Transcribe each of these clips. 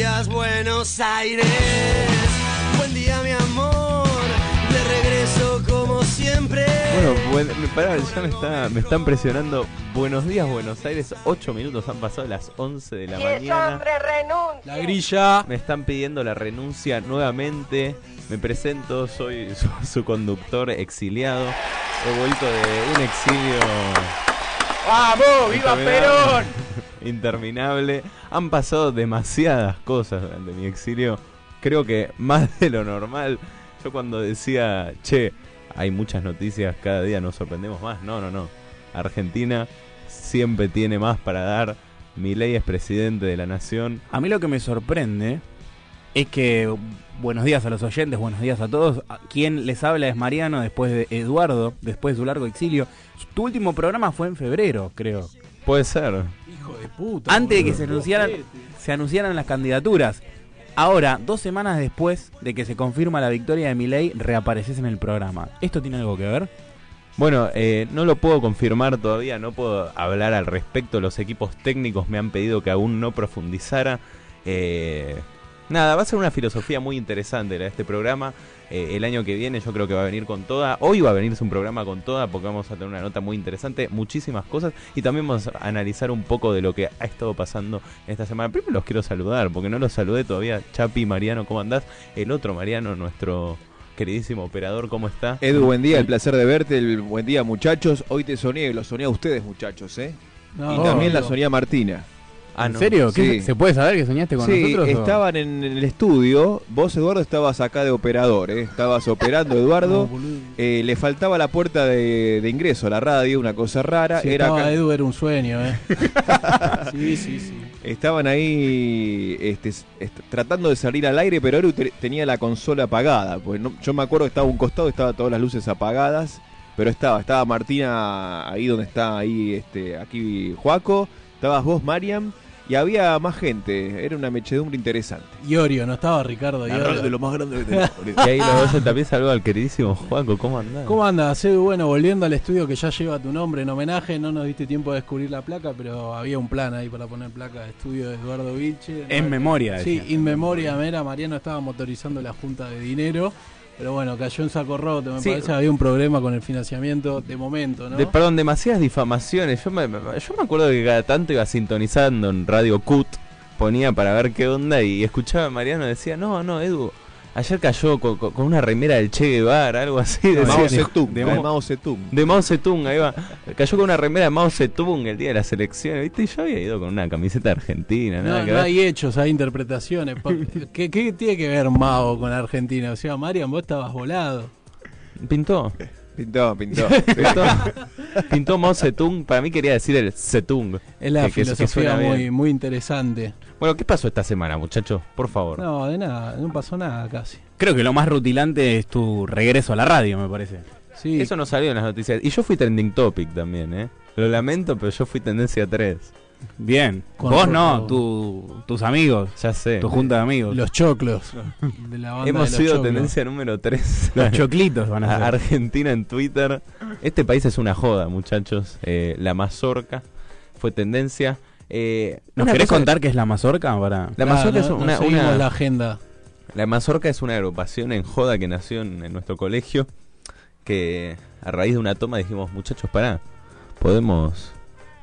días, Buenos Aires. Buen día, mi amor. De regreso como siempre. Bueno, buen- me, pará, ya me, está, me están presionando. Buenos días, Buenos Aires. 8 minutos han pasado las 11 de la mañana. La grilla. Me están pidiendo la renuncia nuevamente. Me presento, soy su, su conductor exiliado. He vuelto de un exilio ¡Vamos! ¡Viva. Perón! Interminable. Han pasado demasiadas cosas durante mi exilio. Creo que más de lo normal. Yo cuando decía, che, hay muchas noticias, cada día nos sorprendemos más. No, no, no. Argentina siempre tiene más para dar. Milei es presidente de la nación. A mí lo que me sorprende es que buenos días a los oyentes, buenos días a todos. Quien les habla es Mariano, después de Eduardo, después de su largo exilio. Tu último programa fue en febrero, creo. Puede ser. Hijo de puta. Antes de que se anunciaran, se anunciaran las candidaturas. Ahora, dos semanas después de que se confirma la victoria de Milei, reapareces en el programa. ¿Esto tiene algo que ver? Bueno, eh, no lo puedo confirmar todavía, no puedo hablar al respecto. Los equipos técnicos me han pedido que aún no profundizara. Eh, nada, va a ser una filosofía muy interesante la de este programa. Eh, el año que viene yo creo que va a venir con toda. Hoy va a venirse un programa con toda porque vamos a tener una nota muy interesante, muchísimas cosas. Y también vamos a analizar un poco de lo que ha estado pasando esta semana. Primero los quiero saludar porque no los saludé todavía. Chapi, Mariano, ¿cómo andás? El otro Mariano, nuestro queridísimo operador, ¿cómo está? Edu, buen día, el placer de verte, el buen día muchachos. Hoy te soñé, lo soñé a ustedes muchachos, ¿eh? No, y también la obvio. soñé a Martina. Ah, ¿En no. serio? ¿Qué- Sí. ¿Se puede saber que soñaste con sí, nosotros? estaban en, en el estudio, vos Eduardo estabas acá de operador, ¿eh? Estabas operando Eduardo, No. Eh, le faltaba la puerta de, de ingreso a la radio, una cosa rara. Si era estaba acá- Edu era un sueño, eh. sí, sí, sí. Estaban ahí este, tratando de salir al aire, pero Eru te- tenía la consola apagada. Pues no- yo me acuerdo que estaba a un costado, estaban todas las luces apagadas, pero estaba, estaba Martina ahí donde está ahí, este, aquí Juaco, estabas vos, Mariam, y había más gente. Era una mechedumbre interesante. Iorio, no estaba Ricardo Iorio. más grande que tenemos. Y ahí lo doy también saludo al queridísimo Juaco, ¿cómo andás? ¿Cómo andas, Edu? Bueno, volviendo al estudio que ya lleva tu nombre en homenaje, no nos diste tiempo de descubrir la placa, pero había un plan ahí para poner placa de estudio de Eduardo Vilche. En memoria. Sí, in memoria, mera, Mariano estaba motorizando la junta de dinero, pero bueno, cayó en saco roto, me Sí. parece, había un problema con el financiamiento de momento, ¿no? De- perdón, demasiadas difamaciones. Yo me- yo me acuerdo que cada tanto iba sintonizando en Radio Cut, ponía para ver qué onda y escuchaba a Mariano decía, no, no, Edu, ayer cayó co- co- con, una remera del Che Guevara, algo así. decía. Mao Zedong, de, de Mao- Zedong. de Mao Zedong, ahí va. Cayó con una remera de Mao Zedong el día de las elecciones, ¿viste? Y yo había ido con una camiseta argentina, nada No, que no ver. hay hechos, hay interpretaciones. ¿Qué, qué tiene que ver Mao con Argentina? O sea, Marian, vos estabas volado. Pintó. Pintó, pintó. Pintó, pintó Mao Zedong, para mí quería decir el Zedong. Es la Que- que- que filosofía bien. muy, muy interesante. Bueno, ¿qué pasó esta semana, muchachos? Por favor. No, de nada, no pasó nada casi. Creo que lo más rutilante es tu regreso a la radio, me parece. Sí, Eso no salió en las noticias. Y yo fui trending topic también, ¿eh? Lo lamento, pero yo fui tendencia 3. Bien. Con Vos no, tu- tus amigos, Ya sé. tu junta de amigos. los choclos. De la banda Hemos de los sido choclos. tendencia número 3. Los choclitos van a ser. Argentina en Twitter. Este país es una joda, muchachos. Eh, la mazorca fue tendencia. Eh, ¿Nos una querés contar qué es la mazorca? Para... La Claro, mazorca es no- una- la agenda. La Mazorca es una agrupación en joda que nació en, en nuestro colegio. Que a raíz de una toma dijimos, muchachos, pará, podemos,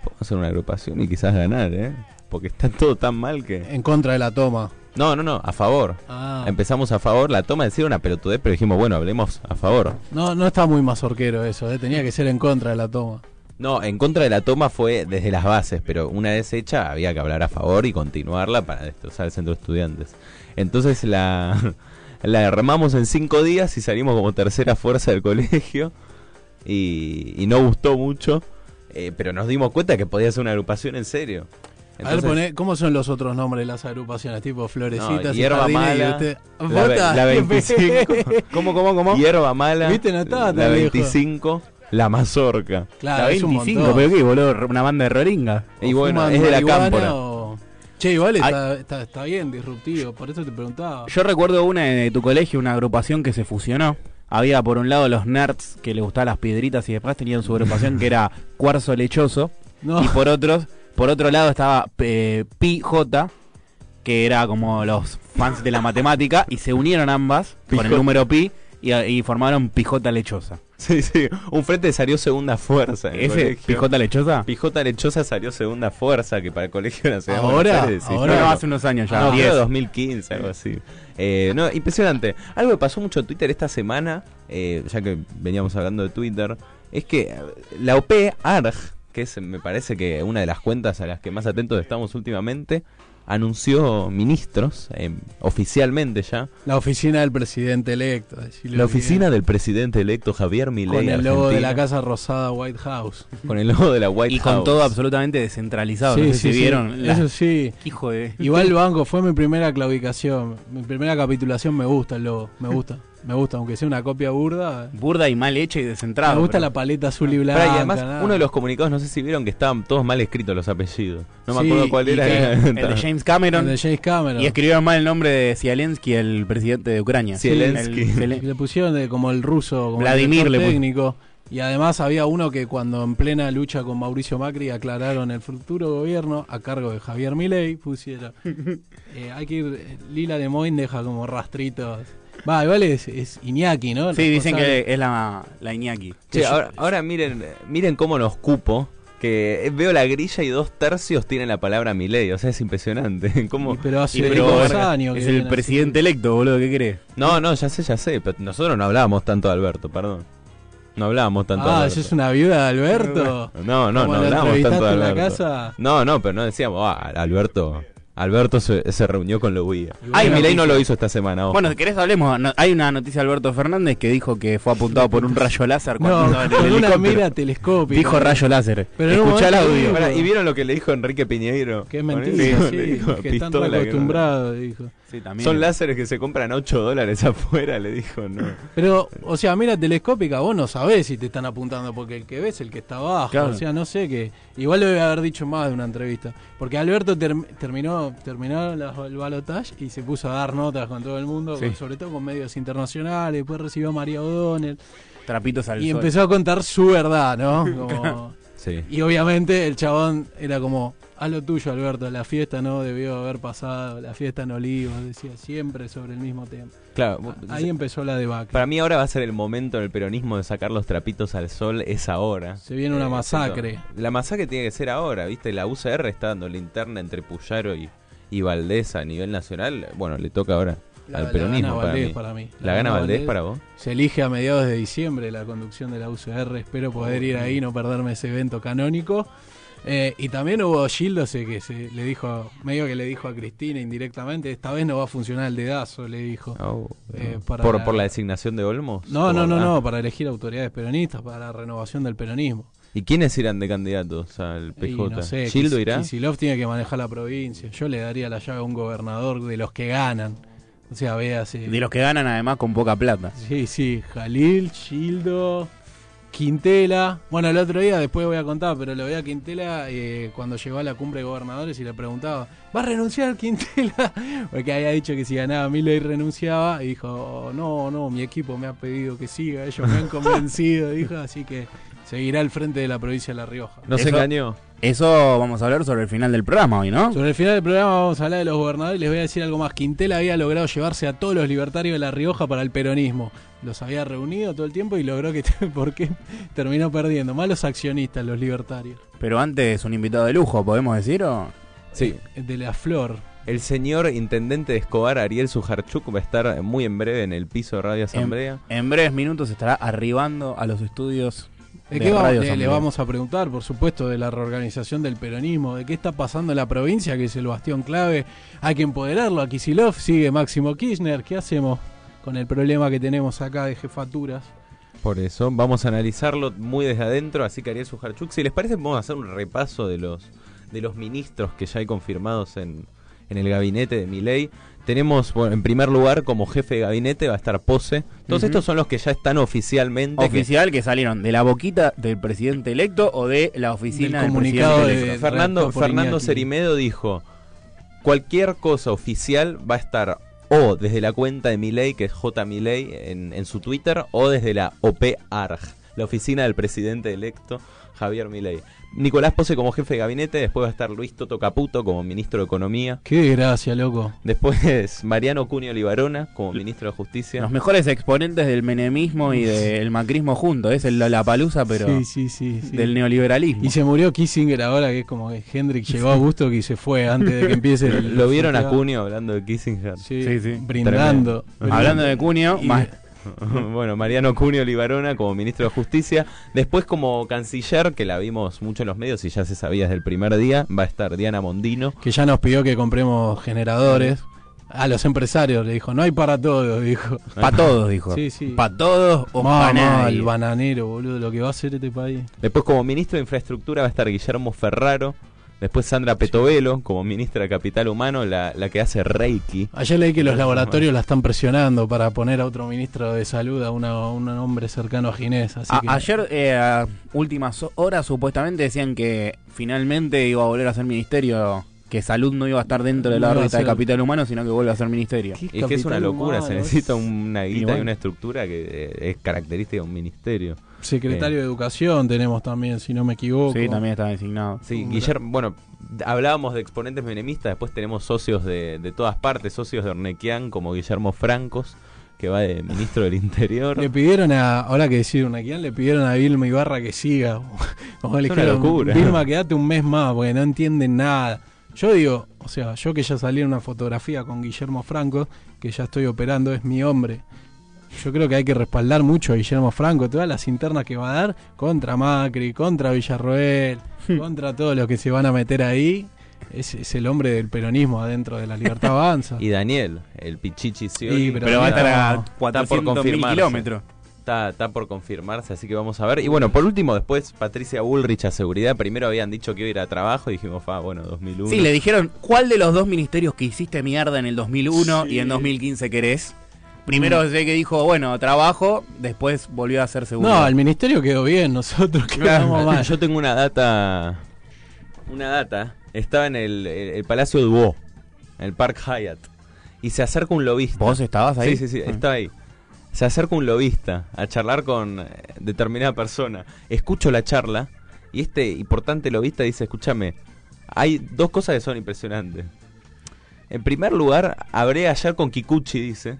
podemos hacer una agrupación y quizás ganar, ¿eh? Porque está todo tan mal que. En contra de la toma. No, no, no, a favor. Ah, Empezamos a favor, la toma decía una pelotudez, pero dijimos, bueno, hablemos a favor. no, no está muy mazorquero eso, eh, tenía que ser en contra de la toma. No, en contra de la toma fue desde las bases, pero una vez hecha había que hablar a favor y continuarla para destrozar el centro de estudiantes. Entonces la, la armamos en cinco días y salimos como tercera fuerza del colegio y, y no gustó mucho, eh, pero nos dimos cuenta que podía ser una agrupación en serio. a ver, Entonces, poné, ¿cómo son los otros nombres de las agrupaciones? Tipo Florecitas No, y Hierba y Mala, usted- la, la 25, ¿Cómo, cómo, cómo? Hierba Mala, ¿Viste? No estaba la tan lejos. 25, la Mazorca. Claro, la es un 25, montón. pero qué, boludo, una banda de rolinga. Y bueno, es de la cámpora. o- Che, igual está, está, está bien, disruptivo, por eso te preguntaba. Yo recuerdo una de tu colegio, una agrupación que se fusionó. Había por un lado los nerds que les gustaban las piedritas y después tenían su agrupación que era Cuarzo Lechoso. No, Y por otros, por otro lado estaba eh, Pi J, que era como los fans de la matemática, y se unieron ambas con el número pi y, y formaron Pijota Lechosa. Sí, sí. Un frente salió segunda fuerza. en ¿Ese? colegio. ¿Pijota Lechosa? Pijota Lechosa salió segunda fuerza, que para el Colegio Nacional Ahora, Aires, sí, ahora. No, hace unos años ya. No, creo 10. 2015, algo así. Eh, no, impresionante. Algo que pasó mucho en Twitter esta semana, eh, ya que veníamos hablando de Twitter, es que eh, la OP ARG, que es me parece que una de las cuentas a las que más atentos estamos últimamente, anunció ministros, eh, oficialmente ya, La oficina del presidente electo. la bien. oficina del presidente electo Javier Milei. Con el logo de la Argentina, Casa Rosada White House. Con el logo de la White Y con House. todo absolutamente descentralizado. no sé si vieron. la- Eso sí. Hijo de. Igual el banco fue mi primera claudicación. Mi primera capitulación me gusta el logo. Me gusta. Me gusta, aunque sea una copia burda. Burda y mal hecha y descentrado. me gusta pero- la paleta azul y blanca. Y además, nada. uno de los comunicados, no sé si vieron que estaban todos mal escritos los apellidos. No me acuerdo cuál era. que- El de James Cameron. El de James Cameron. Y escribieron mal el nombre de Zelensky, el presidente de Ucrania. Zelensky. El- le pusieron de, como el ruso, como Vladimir el técnico. Y además había uno que cuando en plena lucha con Mauricio Macri aclararon el futuro gobierno a cargo de Javier Milei, pusieron. eh, hay que ir, eh, Lila de Moin deja como rastritos. Va, igual es, es Iñaki, ¿no? Sí, dicen que es la, la Iñaki. Che, ahora, ahora miren, miren cómo nos cupo. Que veo la grilla y dos tercios tienen la palabra Milei. O sea, es impresionante. ¿Cómo? Y pero hace pero años que es el viene así. presidente electo, boludo, ¿qué crees? No, no, ya sé, ya sé. Pero nosotros no hablábamos tanto de Alberto, perdón. No hablábamos tanto de Ah, Alberto. ¿esa es una viuda de Alberto? No, no, no ¿Cómo lo hablábamos tanto de entrevistaste en la Alberto. casa? No, no, pero no decíamos, ah, Alberto. Alberto se, se reunió con Loguía. Y Ay, Milei no lo hizo esta semana. ojo. Bueno, si querés hablemos. No- hay una noticia de Alberto Fernández que dijo que fue apuntado por un rayo láser cuando No, estaba en el con una mira telescópica. Dijo rayo láser. Pero el audio. ¿Y vieron lo que le dijo Enrique Piñeiro? Que es Con mentira, sí, le dijo, que están acostumbrados, dijo. Sí, también. Son láseres que se compran a 8 dólares afuera, le dijo, no. Pero, o sea, mira telescópica, vos no sabés si te están apuntando, porque el que ves es el que está abajo. Claro. O sea, no sé qué. Igual lo debe haber dicho más de una entrevista. Porque Alberto term- terminó terminó la- el balotaje y se puso a dar notas con todo el mundo, Sí. con- sobre todo con medios internacionales. Después recibió a María O'Donnell Trapitos al y sol. empezó a contar su verdad, ¿no? Como- Sí. y obviamente el chabón era como, haz lo tuyo, Alberto. La fiesta no debió haber pasado, la fiesta en Olivos, decía siempre sobre el mismo tema. Claro, Ahí empezó la debacle. para mí ahora va a ser el momento en el peronismo de sacar los trapitos al sol, es ahora. Se viene una Eh, masacre. La masacre tiene que ser ahora, ¿viste? La UCR está dando linterna entre Puyaro y, y Valdés a nivel nacional. Bueno, le toca ahora La- al la peronismo gana para, Valdés mí. para mí. ¿La gana Valdés para vos? Se elige a mediados de diciembre la conducción de la UCR. Espero poder ir ahí y no perderme ese evento canónico. Eh, y también hubo Gildo ese que se le dijo, medio que le dijo a Cristina indirectamente, esta vez no va a funcionar el dedazo, le dijo. Oh, Eh, para ¿Por, la- por la designación de Olmos? No, no, no, ah. no, para elegir autoridades peronistas, para la renovación del peronismo. ¿Y quiénes irán de candidatos al Y PJ? no sé, ¿Gildo irá? Kicillof tiene que manejar la provincia. Yo le daría la llave a un gobernador de los que ganan. O sea, véase. De los que ganan además con poca plata. Sí, sí, Jalil, Gildo, Quintela. Bueno, el otro día, después voy a contar, pero lo veía a Quintela eh, cuando llegó a la cumbre de gobernadores y le preguntaba, ¿va a renunciar Quintela? Porque había dicho que si ganaba Milei renunciaba y dijo, no, no, mi equipo me ha pedido que siga, ellos me han convencido, dijo, así que seguirá al frente de la provincia de La Rioja. ¿No se engañó? Eso vamos a hablar sobre el final del programa hoy, ¿no? Sobre el final del programa vamos a hablar de los gobernadores y les voy a decir algo más. Quintela había logrado llevarse a todos los libertarios de La Rioja para el peronismo. Los había reunido todo el tiempo y logró que... ¿Por qué? Terminó perdiendo. Malos accionistas los libertarios. Pero antes un invitado de lujo, ¿podemos decir? O? Sí. Eh, De la flor. El señor intendente de Escobar, Ariel Sujarchuk, va a estar muy en breve en el piso de Radio Asamblea. En breves minutos estará arribando a los estudios ¿De qué le, vamos a preguntar, por supuesto, de la reorganización del peronismo, de qué está pasando en la provincia, que es el bastión clave. Hay que empoderarlo. A Kisilov sigue Máximo Kirchner. ¿Qué hacemos con el problema que tenemos acá de jefaturas? Por eso vamos a analizarlo muy desde adentro, así que Ariel Sujarchuk, si les parece, vamos a hacer un repaso de los de los ministros que ya hay confirmados en, en el gabinete de Milei. Tenemos, bueno, en primer lugar, como jefe de gabinete va a estar Pose. Todos estos son los que ya están oficialmente. Oficial que salieron de la boquita del presidente electo o de la oficina Del del, comunicado presidente de- electo. Fernando, Fernando. Cerimedo dijo, cualquier cosa oficial va a estar o desde la cuenta de Milei, que es J Milei en, en su Twitter, o desde la OP ARG, la oficina del presidente electo Javier Milei. Nicolás Pose como jefe de gabinete, después va a estar Luis Toto Caputo como ministro de Economía, Qué gracia, loco. después Mariano Cunio Libarona como ministro de Justicia. Los mejores exponentes del menemismo y del macrismo juntos. Es el la palusa, pero Sí, sí, sí. sí. del neoliberalismo. Y se murió Kissinger ahora, que es como que Hendrik llegó a gusto y se fue antes de que empiece el. ¿Lo vieron a. Cunio hablando de Kissinger? Sí, Sí, sí. brindando. Hablando de Cunio, Y- más- bueno, Mariano Cunio Libarona como ministro de Justicia. Después como canciller, que la vimos mucho en los medios y ya se sabía desde el primer día, va a estar Diana Mondino. que ya nos pidió que compremos generadores. A los empresarios le dijo, no hay para todos, dijo. pa' todos, dijo. Sí, sí. Pa' todos o Mamá, pa' nadie. el bananero, boludo, lo que va a hacer este país. Después como ministro de Infraestructura va a estar Guillermo Ferraro. Después Sandra Petovelo como ministra de Capital Humano, la, la que hace Reiki. Ayer leí que los laboratorios la están presionando para poner a otro ministro de salud, a una- a un hombre cercano a Ginés. Así A- que ayer, eh, a últimas horas, supuestamente decían que finalmente iba a volver a ser ministerio, que salud no iba a estar dentro de la órbita de capital humano, sino que vuelve a ser ministerio. ¿Qué Y que es una locura, humano, se es- necesita una guita y, bueno. una estructura que eh, es característica de un ministerio. secretario de Educación tenemos también, si no me equivoco. Sí, también está designado. Sí, Guillermo, bueno, hablábamos de exponentes menemistas, después tenemos socios de, de todas partes, socios de Ornequian como Guillermo Francos, que va de ministro del Interior. Le pidieron a, ahora que decir una quién le pidieron a Vilma Ibarra que siga. Como le Es una dijeron, locura. Vilma, quédate un mes más porque no entienden nada. Yo digo, o sea, yo que ya salí en una fotografía con Guillermo Franco, que ya estoy operando, es mi hombre. Yo creo que hay que respaldar mucho a Guillermo Franco, todas las internas que va a dar contra Macri, contra Villarroel, contra todos los que se van a meter ahí. Es, es el hombre del peronismo adentro de la Libertad Avanza. Y Daniel, el Pichichi Sí, Pero, va a estar a no, está por 400 mil kilómetros. Está, está por confirmarse, así que vamos a ver. Y bueno, por último, después Patricia Bullrich a seguridad. Primero habían dicho que iba a ir a trabajo y dijimos, ah, bueno, 2001. Sí, le dijeron, ¿cuál de los dos ministerios que hiciste mierda en el 2001 Sí. y en 2015 querés? Primero sé que dijo, bueno, trabajo, después volvió a ser seguro. No, el ministerio quedó bien, nosotros quedamos mal. Yo tengo una data. Una data. Estaba en el, el- el Palacio Dubó, en el Park Hyatt. Y se acerca un lobista. ¿Vos estabas ahí? Sí, sí, sí, Ah. estaba ahí. Se acerca un lobista a charlar con eh, determinada persona. Escucho la charla y este importante lobista dice, escúchame, hay dos cosas que son impresionantes. En primer lugar, hablé ayer con Kikuchi, dice.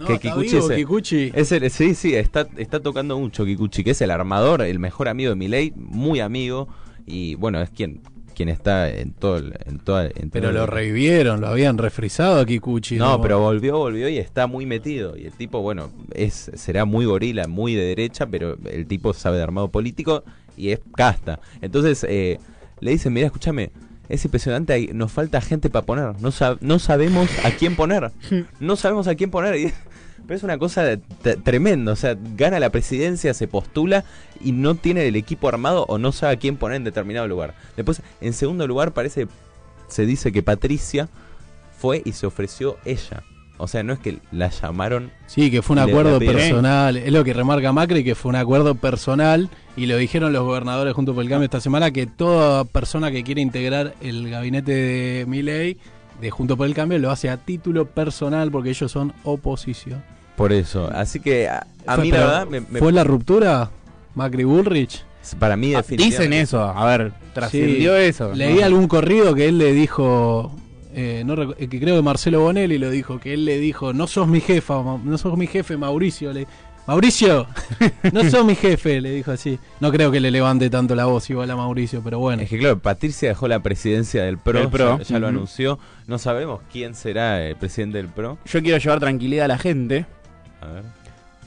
No, que Kikuchi vivo, es el- Kikuchi. Es el- sí, sí, está, está tocando mucho Kikuchi, que es el armador, el mejor amigo de Milei, muy amigo. Y bueno, es quien, quien está en todo el- en toda, en Pero todo lo el- revivieron, lo habían refrisado a Kikuchi. No, pero volvió, volvió y está muy metido. Y el tipo, bueno, es será muy gorila, muy de derecha, pero el tipo sabe de armado político y es casta. Entonces eh, le dicen, mira, escúchame, es impresionante, nos falta gente para poner. No, sab- no sabemos a quién poner. No sabemos a quién poner. Y- pero es una cosa tremenda. O sea, gana la presidencia, se postula y no tiene el equipo armado o no sabe a quién poner en determinado lugar. Después, en segundo lugar, parece, se dice que Patricia fue y se ofreció ella. O sea, no es que la llamaron. Sí, que fue un acuerdo personal. Es lo que remarca Macri, que fue un acuerdo personal. Y lo dijeron los gobernadores junto por el cambio esta semana, que toda persona que quiere integrar el gabinete de Milei, de Junto por el Cambio, lo hace a título personal porque ellos son oposición. Por eso. Así que a, a Fue- mí la verdad me, me- ¿Fue la ruptura? Macri Bullrich. para mí Ah, definitivamente- Dicen eso, a ver, trascendió Sí. eso. Leí ¿no? algún corrido que él le dijo, eh, no eh, que creo que Marcelo Bonelli lo dijo, que él le dijo, no sos mi jefa, no sos mi jefe, Mauricio. Le, Mauricio, no sos mi jefe, le dijo así. No creo que le levante tanto la voz igual a Mauricio, pero bueno. Es que claro, Patricia dejó la presidencia del PRO, PRO. ya, ya lo anunció. No sabemos quién será el presidente del PRO. Yo quiero llevar tranquilidad a la gente. A ver.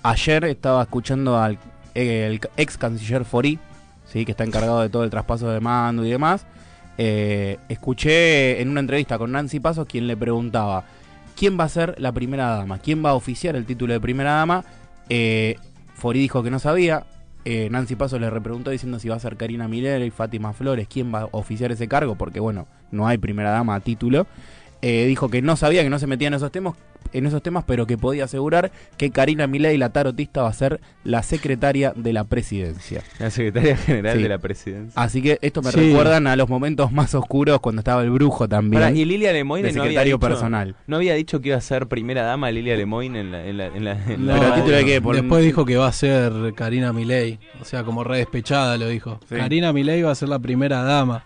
Ayer estaba escuchando al eh, el ex canciller Fori, ¿sí? que está encargado de todo el traspaso de mando y demás. Eh, escuché en una entrevista con Nancy Pasos quien le preguntaba quién va a ser la primera dama, quién va a oficiar el título de primera dama. Eh, Fori dijo que no sabía. Eh, Nancy Pasos le repreguntó diciendo si va a ser Karina Miller y Fátima Flores, quién va a oficiar ese cargo, porque bueno, no hay primera dama a título. Eh, dijo que no sabía que no se metía en esos temas, en esos temas, pero que podía asegurar que Karina Milei, la tarotista, va a ser la secretaria de la presidencia. La secretaria general Sí. de la presidencia. Así que esto me Sí. recuerdan a los momentos más oscuros cuando estaba el brujo también. Pará, y Lilia Lemoyne no había, secretario dicho, personal. no había dicho que iba a ser primera dama Lilia Lemoyne en la... En la, en la- en No, la- Pero a título de qué, por- Después dijo que va a ser Karina Milei, o sea, como re despechada lo dijo. Sí. Karina Milei va a ser la primera dama.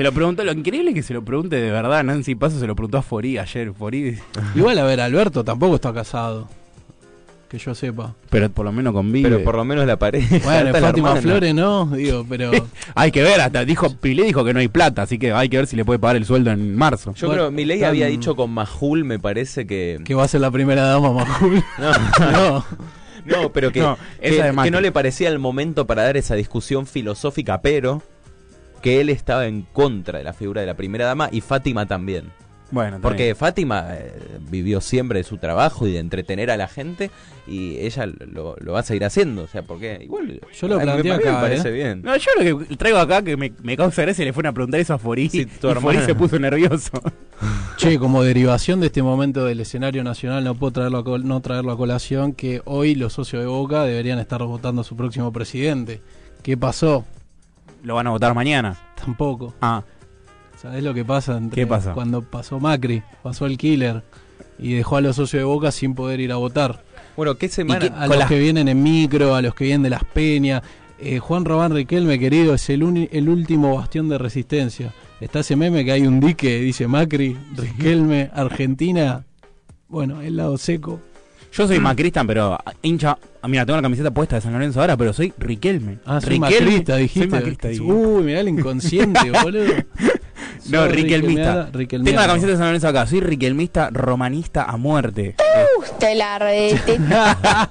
Se lo preguntó, lo increíble es que se lo pregunte de verdad. Nancy Paso se lo preguntó a Forí ayer. Forí, Igual, a ver, Alberto tampoco está casado. Que yo sepa. pero por lo menos convive. Pero por lo menos la pareja. Bueno, Fátima. Flores no, digo, pero Hay que ver, hasta dijo, Pilé dijo que no hay plata, así que hay que ver si le puede pagar el sueldo en marzo. Yo Bueno, creo, Milei había dicho con Majul, me parece que... que va a ser la primera dama Majul. No, no. no, pero que, No, que, no le parecía el momento para dar esa discusión filosófica, pero que él estaba en contra de la figura de la primera dama y Fátima también. Bueno, Porque. Fátima eh, vivió siempre de su trabajo y de entretener a la gente y ella lo, lo va a seguir haciendo. O sea, porque igual. Yo lo a mí me- acá, parece ¿eh? bien. No, yo lo que traigo acá que me, me causa gracia le fueron a preguntar eso a Forí Sí, tu y Forí hermana. se puso nervioso. Che, como derivación de este momento del escenario nacional, no puedo traerlo a col- no traerlo a colación que hoy los socios de Boca deberían estar votando a su próximo presidente. ¿Qué pasó? Lo van a votar mañana. Tampoco. Ah, ¿Sabés lo que pasa? entre- ¿Qué pasa? Cuando pasó Macri, pasó el killer y dejó a los socios de Boca sin poder ir a votar. Bueno, ¿qué semana? A los que vienen en micro, a los que vienen de Las Peñas. Eh, Juan Román Riquelme, querido, es el, uni- el último bastión de resistencia. Está ese meme que hay un dique, dice Macri, Riquelme, Argentina. Bueno, el lado seco. Yo soy macrista, pero hincha. ah, Mira, tengo la camiseta puesta de San Lorenzo ahora, pero soy Riquelme. Ah, soy Riquelme. macrista, dijiste. Soy macrista. Uy, mirá el inconsciente, boludo. No, riquelmista. riquelmeada- riquelmeado. Tengo la camiseta de San Lorenzo acá. Soy riquelmista, romanista a muerte. Te la.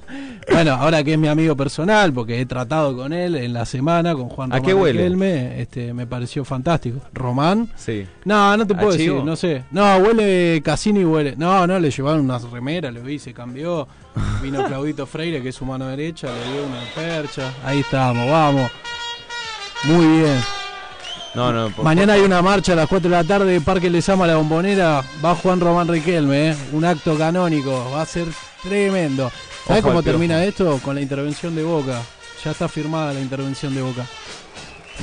bueno, ahora que es mi amigo personal, porque he tratado con él en la semana, con Juan ¿A Román qué huele? Riquelme, este, me pareció fantástico. Román, Sí. No, no te puedo ¿A decir, no sé. No, huele Cassini, huele. No, no, le llevaron unas remeras, lo vi, se cambió. Vino Claudito Freire, que es su mano derecha, le dio una percha. Ahí estamos, vamos. Muy bien. No, no. por- Mañana hay una marcha a las 4 de la tarde, Parque Les Ama la Bombonera. Va Juan Román Riquelme, ¿eh? un acto canónico. Va a ser tremendo. ¿Sabes cómo termina esto? Con la intervención de Boca. Ya está firmada la intervención de Boca.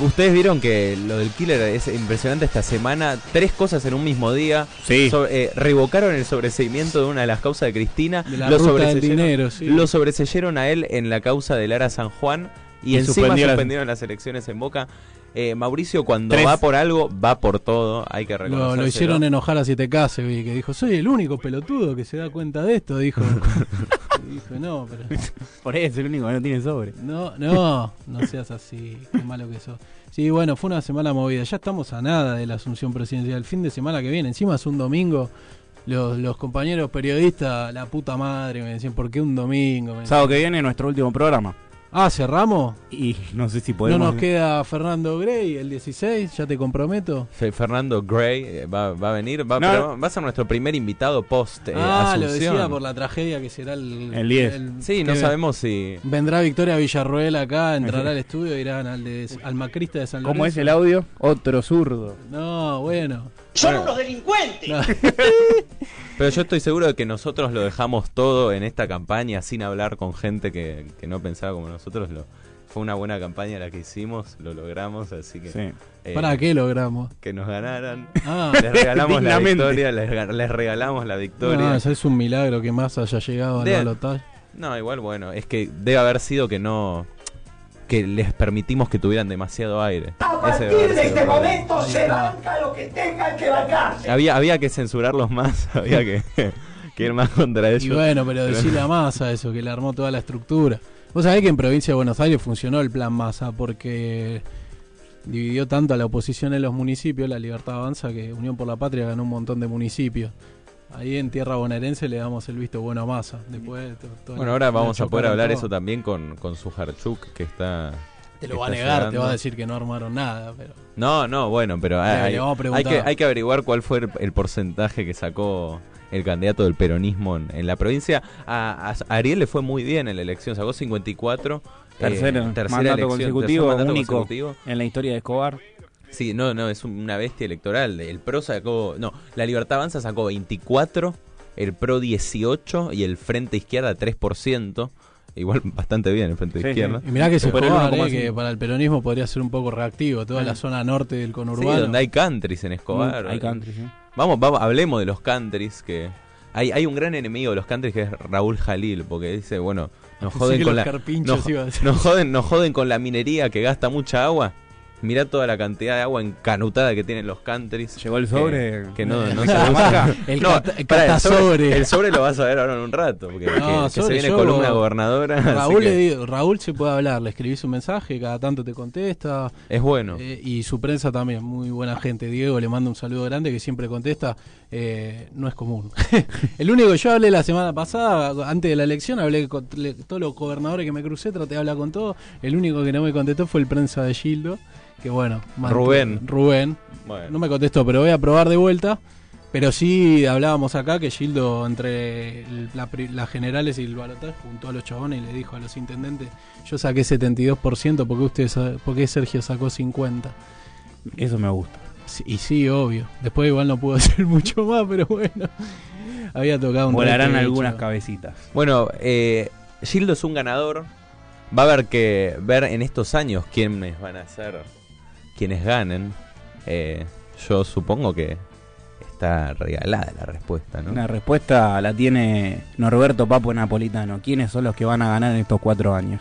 Ustedes vieron que lo del killer es impresionante esta semana. Tres cosas en un mismo día. Sí. Sobre- eh, revocaron el sobreseimiento de una de las causas de Cristina. De la lo, ruta del sobreseyeron- dinero, sí. lo sobreseyeron a él en la causa de Lara San Juan. Y, Y encima suspendieron las elecciones en Boca. Eh, Mauricio, cuando Tres. va por algo, va por todo. Hay que Lo, reconocerlo. lo hicieron enojar a 7K, se vi, que dijo, soy el único pelotudo que se da cuenta de esto, dijo. Y dijo, no, pero Por eso es el único que no tiene sobre. no, no, no seas así, qué malo que sos. Sí, bueno, fue una semana movida, ya estamos a nada de la asunción presidencial, el fin de semana que viene, encima es un domingo, los, los compañeros periodistas, la puta madre, me decían, ¿por qué un domingo? Sábado que viene nuestro último programa. Ah, cerramos. Y no sé si No podemos. nos queda Fernando Grey, el 16, ya te comprometo. Fe- Fernando Gray eh, va, va a venir. Va, No. pero va a ser nuestro primer invitado post eh, ah, lo decía por la tragedia que será el, El 10. Sí, no sabemos si. Vendrá Victoria Villarroel acá, entrará al estudio e irán al, de, al macrista de San Lorenzo. ¿Cómo es el audio? Otro zurdo. No, bueno. ¡Son unos delincuentes! No. Pero yo estoy seguro de que nosotros lo dejamos todo en esta campaña sin hablar con gente que, que no pensaba como nosotros. Lo, fue una buena campaña la que hicimos, lo logramos, así que. Sí. eh, ¿Para qué logramos? Que nos ganaran. Ah, Les regalamos la victoria, les, ga- les regalamos la victoria. no, eso es un milagro que más haya llegado al balotaje. No, igual bueno, es que debe haber sido que no que les permitimos que tuvieran demasiado aire. A partir de este problema. momento se banca lo que tengan que bancarse. Había había que censurarlos más, había que, que ir más contra ellos. Y bueno, pero decirle a Massa eso, que le armó toda la estructura. Vos sabés que en provincia de Buenos Aires funcionó el plan Massa porque dividió tanto a la oposición en los municipios, la Libertad Avanza, que Unión por la Patria ganó un montón de municipios. Ahí en tierra bonaerense le damos el visto bueno a Massa. Después, Bueno, ahora vamos a poder hablar todo. eso también con, con su Harchuk, que está... Te lo va a negar, te va a decir que no armaron nada, pero No, no, bueno, pero Le- hay, que, hay que averiguar cuál fue el, el porcentaje que sacó el candidato del peronismo en, en la provincia. A, a Ariel le fue muy bien en la elección, sacó 54. eh, Tercero, tercera mandato elección, consecutivo, tercer mandato único consecutivo. en la historia de Escobar. Sí, no, no, es una bestia electoral. El PRO sacó. No, la Libertad Avanza sacó 24, el PRO 18 y el Frente Izquierda 3%. Igual bastante bien el Frente Sí, Izquierda. Y mirá que se 1,5. eh, que para el peronismo podría ser un poco reactivo, toda la zona norte del Sí, conurbano. donde hay countries en Escobar. Hay country, sí. Vamos, vamos, hablemos de los countries que. Hay, hay un gran enemigo de los countries que es Raúl Jalil, porque dice, bueno, nos joden con la. nos, iba a decir. nos joden, nos joden con la minería que gasta mucha agua. Mirá toda la cantidad de agua encanutada que tienen los countries. Llegó el sobre. Que, no, no se usa. El No, el pará, el catasobre. sobre, el sobre lo vas a ver ahora en un rato. Porque No, que- que, se viene yo- columna gobernadora. Raúl, le digo- Raúl se puede hablar, le escribís un mensaje, cada tanto te contesta. es bueno. eh, y su prensa también, muy buena gente. Diego le manda un saludo grande que siempre contesta. Eh, no es común. el único que yo hablé la semana pasada, antes de la elección, hablé con le- todos los gobernadores que me crucé, traté de hablar con todos. El único que no me contestó fue el prensa de Gildo. Que bueno, Rubén. Rubén. Bueno. No me contestó, pero voy a probar de vuelta. Pero sí hablábamos acá que Gildo, entre el- la las generales y el balotaje, juntó a los chabones y le dijo a los intendentes: Yo saqué 72%, porque usted sa- porque Sergio sacó 50%. Eso me gusta. Sí, y sí, obvio. Después igual no pudo hacer mucho más, pero bueno. Había tocado un Volarán algunas hecho. cabecitas. Bueno, eh, Gildo es un ganador. Va a haber que ver en estos años quiénes van a ser quienes ganen. Eh, yo supongo que está regalada la respuesta, ¿no? Una respuesta la tiene Norberto Papo Napolitano. ¿Quiénes son los que van a ganar en estos cuatro años?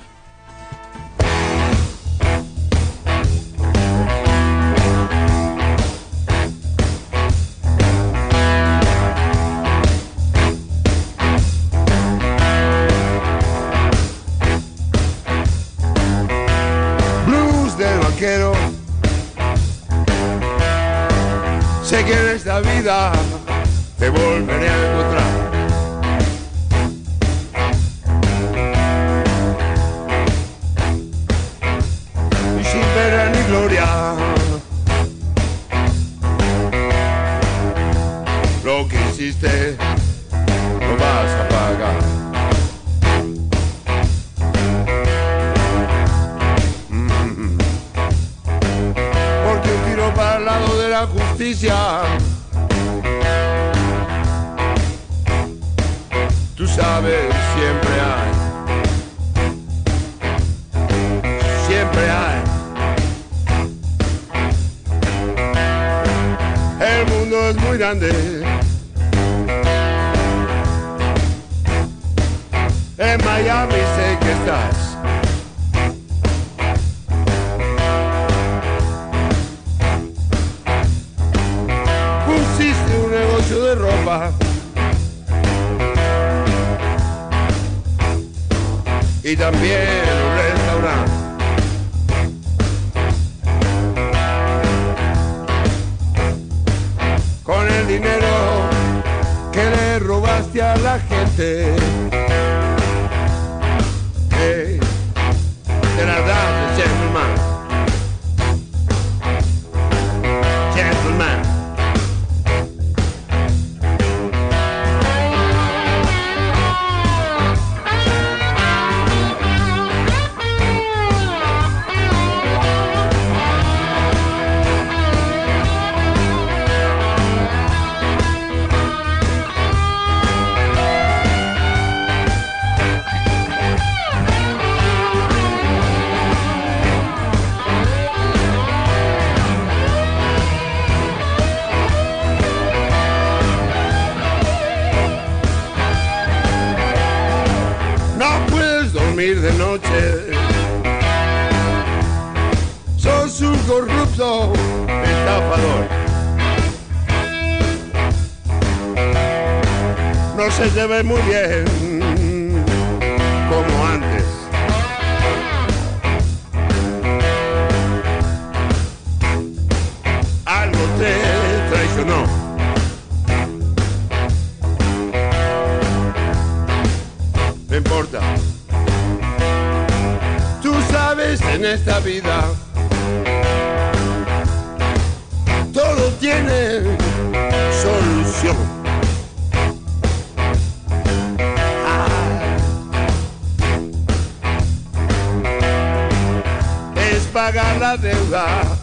Y también ve muy bien como antes. Algo te traicionó. no importa. Tú sabes en esta vida todo tiene solución. Pagar la deuda